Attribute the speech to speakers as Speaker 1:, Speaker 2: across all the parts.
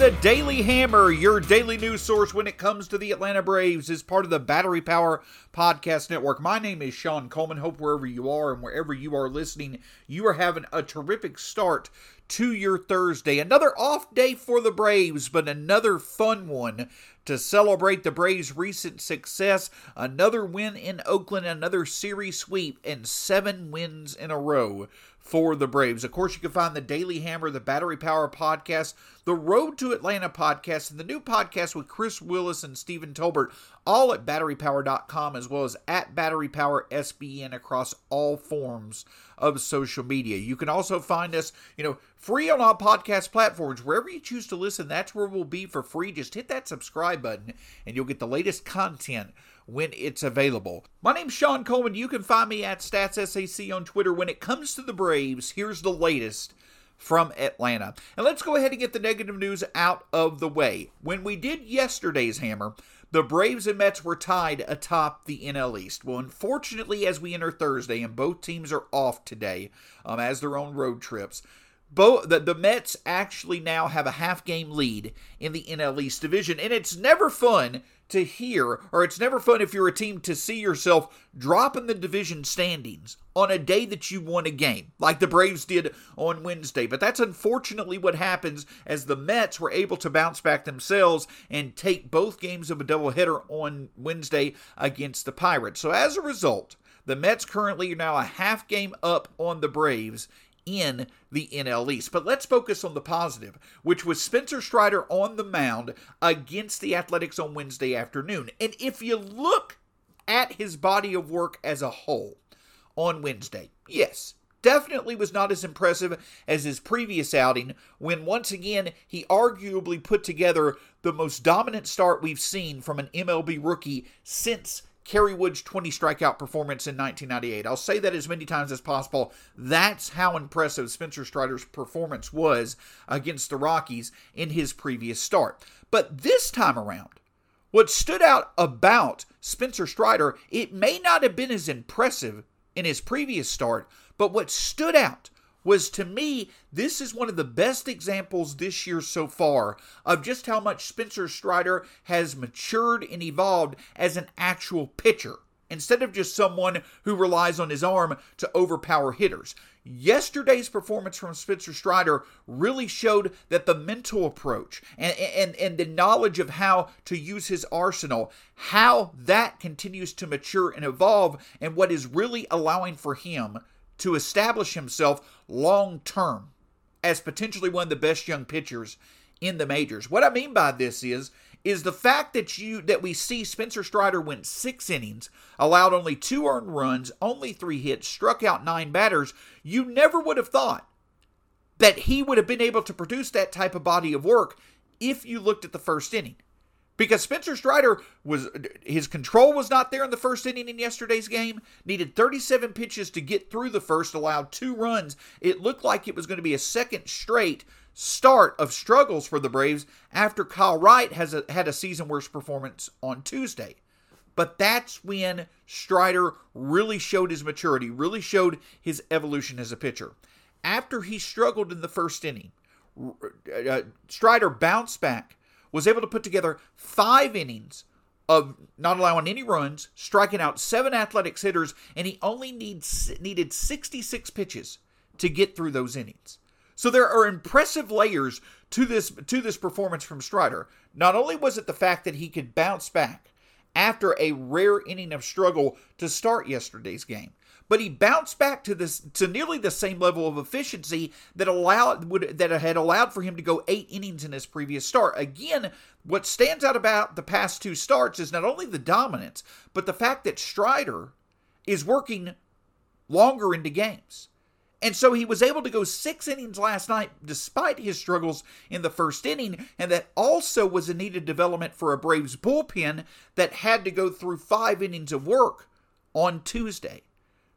Speaker 1: the Daily Hammer, your daily news source when it comes to the Atlanta Braves, is part of the Battery Power Podcast Network. My name is Sean Coleman. Hope wherever you are and wherever you are listening, you are having a terrific start to your Thursday. Another off day for the Braves, but another fun one to celebrate the Braves' recent success. Another win in Oakland, another series sweep, and seven wins in a row for the Braves. Of course, you can find the Daily Hammer, the Battery Power Podcast, the Road to Atlanta podcast, and the new podcast with Chris Willis and Stephen Tolbert, all at batterypower.com, as well as at Battery Power SBN across all forms of social media. You can also find us, you know, free on all podcast platforms. Wherever you choose to listen, that's where we'll be for free. Just hit that subscribe button and you'll get the latest content when it's available. My name's Sean Coleman. You can find me at StatsSAC on Twitter. When it comes to the Braves, here's the latest from Atlanta. And let's go ahead and get the negative news out of the way. When we did yesterday's hammer, the Braves and Mets were tied atop the NL East. Well, unfortunately, as we enter Thursday, and both teams are off today um, as their own road trips, both the, the Mets actually now have a half game lead in the NL East division, and it's never fun to hear, or it's never fun if you're a team to see yourself dropping the division standings on a day that you won a game, like the Braves did on Wednesday. But that's unfortunately what happens as the Mets were able to bounce back themselves and take both games of a doubleheader on Wednesday against the Pirates. So as a result, the Mets currently are now a half game up on the Braves in the NL East. But let's focus on the positive, which was Spencer Strider on the mound against the Athletics on Wednesday afternoon. And if you look at his body of work as a whole on Wednesday, yes, definitely was not as impressive as his previous outing when once again he arguably put together the most dominant start we've seen from an MLB rookie since Kerry Wood's 20 strikeout performance in 1998. I'll say that as many times as possible. That's how impressive Spencer Strider's performance was against the Rockies in his previous start. But this time around, what stood out about Spencer Strider, it may not have been as impressive in his previous start, but what stood out was to me, this is one of the best examples this year so far of just how much Spencer Strider has matured and evolved as an actual pitcher instead of just someone who relies on his arm to overpower hitters. Yesterday's performance from Spencer Strider really showed that the mental approach and, and, and the knowledge of how to use his arsenal, how that continues to mature and evolve, and what is really allowing for him to establish himself long term as potentially one of the best young pitchers in the majors. What I mean by this is is the fact that you that we see Spencer Strider went 6 innings, allowed only 2 earned runs, only 3 hits, struck out 9 batters, you never would have thought that he would have been able to produce that type of body of work if you looked at the first inning because Spencer Strider was his control was not there in the first inning in yesterday's game. Needed 37 pitches to get through the first, allowed two runs. It looked like it was going to be a second straight start of struggles for the Braves after Kyle Wright has a, had a season worst performance on Tuesday. But that's when Strider really showed his maturity, really showed his evolution as a pitcher. After he struggled in the first inning, uh, Strider bounced back was able to put together five innings of not allowing any runs, striking out seven athletics hitters, and he only needs needed 66 pitches to get through those innings. So there are impressive layers to this to this performance from Strider. Not only was it the fact that he could bounce back after a rare inning of struggle to start yesterday's game but he bounced back to this to nearly the same level of efficiency that allowed would that had allowed for him to go eight innings in his previous start. Again, what stands out about the past two starts is not only the dominance, but the fact that Strider is working longer into games. And so he was able to go six innings last night despite his struggles in the first inning. And that also was a needed development for a Braves bullpen that had to go through five innings of work on Tuesday.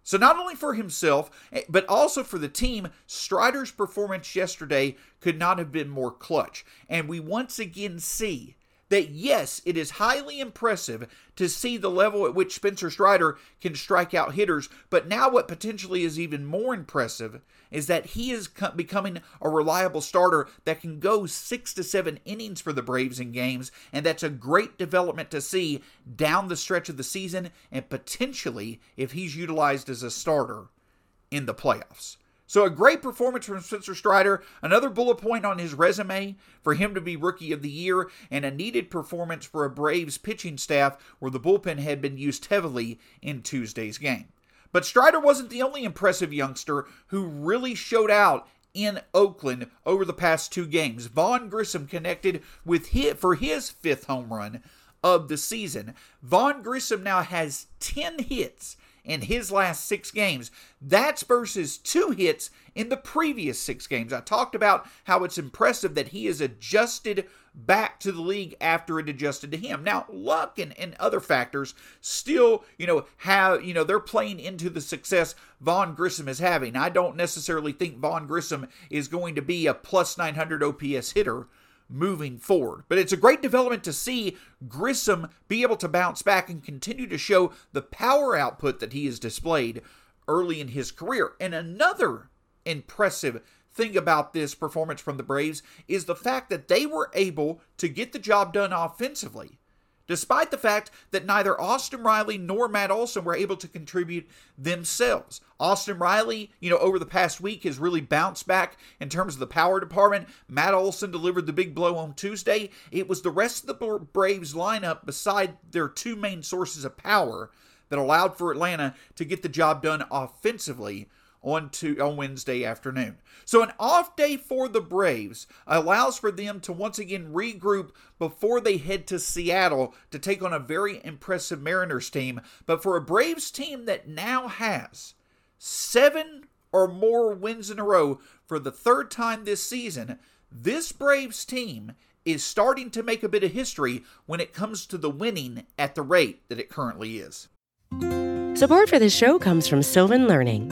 Speaker 1: So, not only for himself, eh, but also for the team, Strider's performance yesterday could not have been more clutch. And we once again see that yes, it is highly impressive to see the level at which Spencer Strider can strike out hitters, but now what potentially is even more impressive is that he is becoming a reliable starter that can go six to seven innings for the Braves in games, and that's a great development to see down the stretch of the season and potentially if he's utilized as a starter in the playoffs. So, a great performance from Spencer Strider, another bullet point on his resume for him to be Rookie of the Year, and a needed performance for a Braves pitching staff where the bullpen had been used heavily in Tuesday's game. But Strider wasn't the only impressive youngster who really showed out in Oakland over the past two games. Vaughn Grissom connected with hit for his fifth home run of the season. Vaughn Grissom now has 10 hits in his last six games. That's versus two hits in the previous six games. I talked about how it's impressive that he has adjusted back to the league after it adjusted to him. Now, luck and, and other factors still, you know, have, you know, they're playing into the success Vaughn Grissom is having. I don't necessarily think Vaughn Grissom is going to be a plus 900 OPS hitter moving forward. But it's a great development to see Grissom be able to bounce back and continue to show the power output that he has displayed early in his career. And another impressive thing about this performance from the Braves is the fact that they were able to get the job done offensively despite the fact that neither Austin Riley nor Matt Olson were able to contribute themselves. Austin Riley, you know, over the past week has really bounced back in terms of the power department. Matt Olson delivered the big blow on Tuesday. It was the rest of the Braves lineup, beside their two main sources of power, that allowed for Atlanta to get the job done offensively on to on Wednesday afternoon. So an off day for the Braves allows for them to once again regroup before they head to Seattle to take on a very impressive Mariners team, but for a Braves team that now has 7 or more wins in a row for the third time this season, this Braves team is starting to make a bit of history when it comes to the winning at the rate that it currently is.
Speaker 2: Support for this show comes from Sylvan Learning.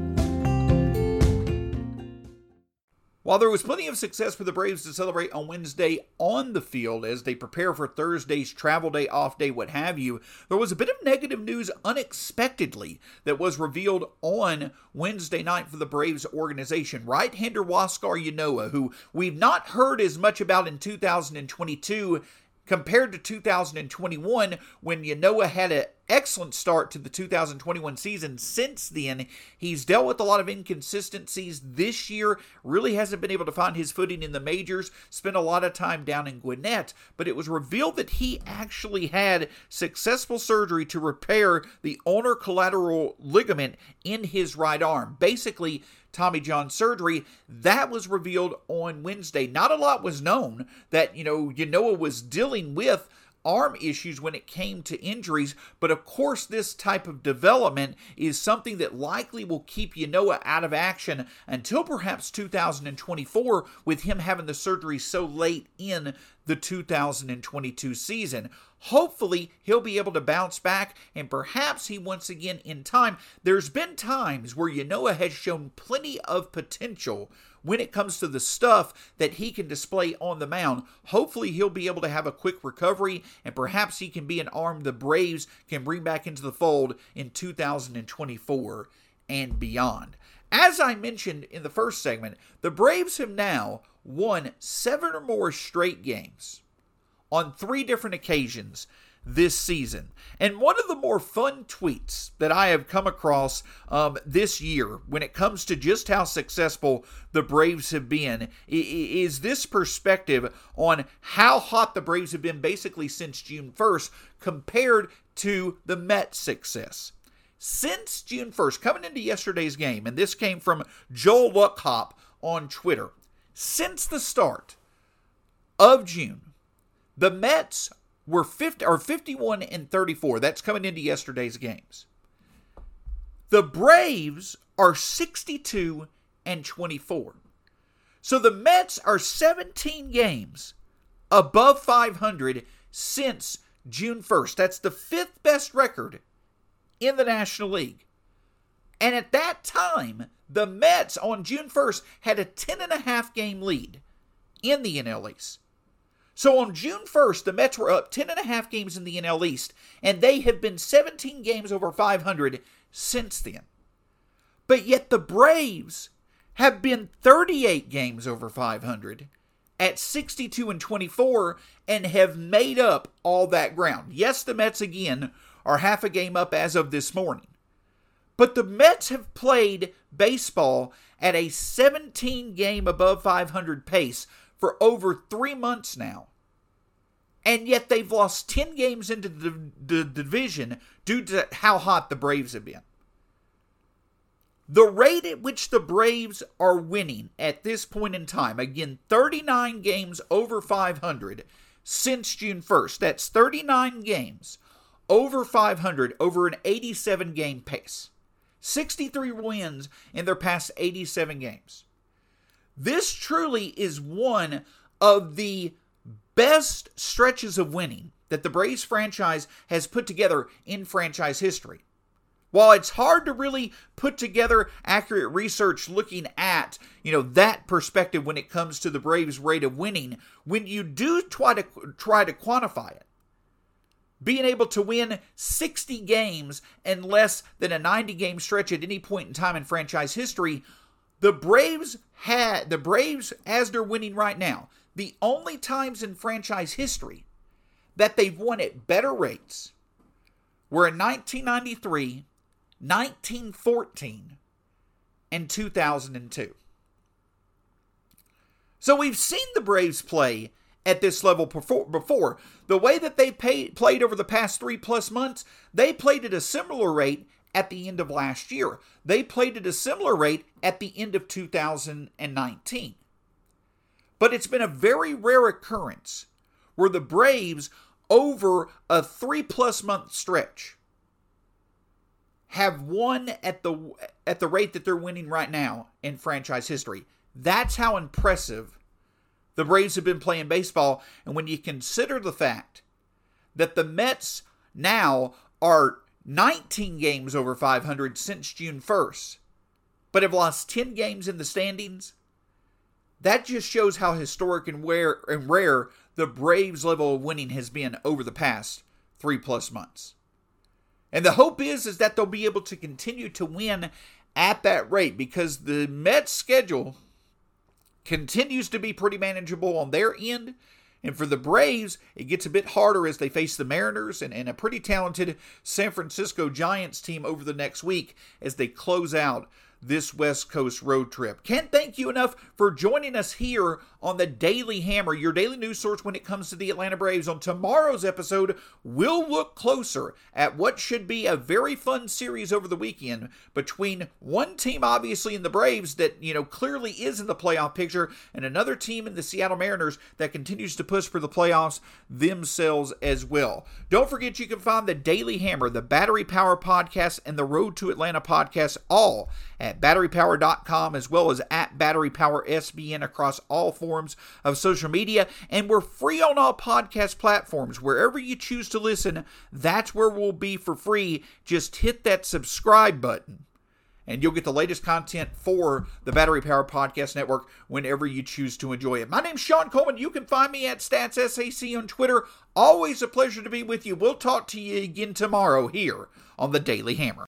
Speaker 1: While there was plenty of success for the Braves to celebrate on Wednesday on the field as they prepare for Thursday's travel day, off day, what have you, there was a bit of negative news unexpectedly that was revealed on Wednesday night for the Braves organization. Right hander Huascar Ynoa, who we've not heard as much about in 2022 compared to 2021 when Ynoa had an excellent start to the 2021 season. Since then, he's dealt with a lot of inconsistencies this year, really hasn't been able to find his footing in the majors, spent a lot of time down in Gwinnett, but it was revealed that he actually had successful surgery to repair the ulnar collateral ligament in his right arm. Basically, Tommy John surgery. That was revealed on Wednesday. Not a lot was known that, you know, Ynoa was dealing with arm issues when it came to injuries. But of course, this type of development is something that likely will keep Ynoa out of action until perhaps 2024, with him having the surgery so late in the 2022 season. Hopefully, he'll be able to bounce back and perhaps he once again in time. There's been times where Ynoa has shown plenty of potential when it comes to the stuff that he can display on the mound. Hopefully, he'll be able to have a quick recovery and perhaps he can be an arm the Braves can bring back into the fold in 2024 and beyond. As I mentioned in the first segment, the Braves have now won seven or more straight games on three different occasions this season. And one of the more fun tweets that I have come across um, this year when it comes to just how successful the Braves have been is this perspective on how hot the Braves have been basically since June 1st compared to the Mets' success. Since June 1st, coming into yesterday's game, and this came from Joel Luckhaupt on Twitter, since the start of June, the Mets were 50 or 51 and 34. That's coming into yesterday's games. The Braves are 62 and 24. So the Mets are 17 games above 500 since June 1st. That's the fifth best record in the National League. And at that time, the Mets on June 1st had a 10 and a half game lead in the NL East. So on June 1st, the Mets were up 10 and a half games in the NL East, and they have been 17 games over 500 since then. But yet the Braves have been 38 games over 500 at 62 and 24 and have made up all that ground. Yes, the Mets again are half a game up as of this morning. But the Mets have played baseball at a 17 game above 500 pace for over three months now. And yet they've lost 10 games into the, the, division due to how hot the Braves have been. The rate at which the Braves are winning at this point in time, again, 39 games over 500 since June 1st. That's 39 games over 500 over an 87 game pace. 63 wins in their past 87 games. This truly is one of the best stretches of winning that the Braves franchise has put together in franchise history. While it's hard to really put together accurate research looking at, you know, that perspective when it comes to the Braves rate of winning, when you do try to try to quantify it, being able to win 60 games in less than a 90 game stretch at any point in time in franchise history the Braves had the Braves as they're winning right now. The only times in franchise history that they've won at better rates were in 1993, 1914, and 2002. So we've seen the Braves play at this level before. The way that they pay, played over the past three plus months, they played at a similar rate at the end of last year. They played at a similar rate at the end of 2019. But it's been a very rare occurrence where the Braves, over a three plus month stretch, have won at the at the rate that they're winning right now in franchise history. That's how impressive the Braves have been playing baseball. And when you consider the fact that the Mets now are 19 games over 500 since June 1st, but have lost 10 games in the standings. That just shows how historic and rare, and rare the Braves' level of winning has been over the past three plus months. And the hope is is that they'll be able to continue to win at that rate because the Mets' schedule continues to be pretty manageable on their end. And for the Braves, it gets a bit harder as they face the Mariners and, and a pretty talented San Francisco Giants team over the next week as they close out this West Coast road trip. Can't thank you enough for joining us here on the Daily Hammer, your daily news source when it comes to the Atlanta Braves. On tomorrow's episode, we'll look closer at what should be a very fun series over the weekend between one team, obviously, in the Braves that, you know, clearly is in the playoff picture, and another team in the Seattle Mariners that continues to push for the playoffs themselves as well. Don't forget you can find the Daily Hammer, the Battery Power Podcast, and the Road to Atlanta podcast all at batterypower.com as well as at batterypowersbn across all forms of social media. And we're free on all podcast platforms. Wherever you choose to listen, that's where we'll be for free. Just hit that subscribe button and you'll get the latest content for the Battery Power Podcast Network whenever you choose to enjoy it. My name's Sean Coleman. You can find me at StatsSAC on Twitter. Always a pleasure to be with you. We'll talk to you again tomorrow here on the Daily Hammer.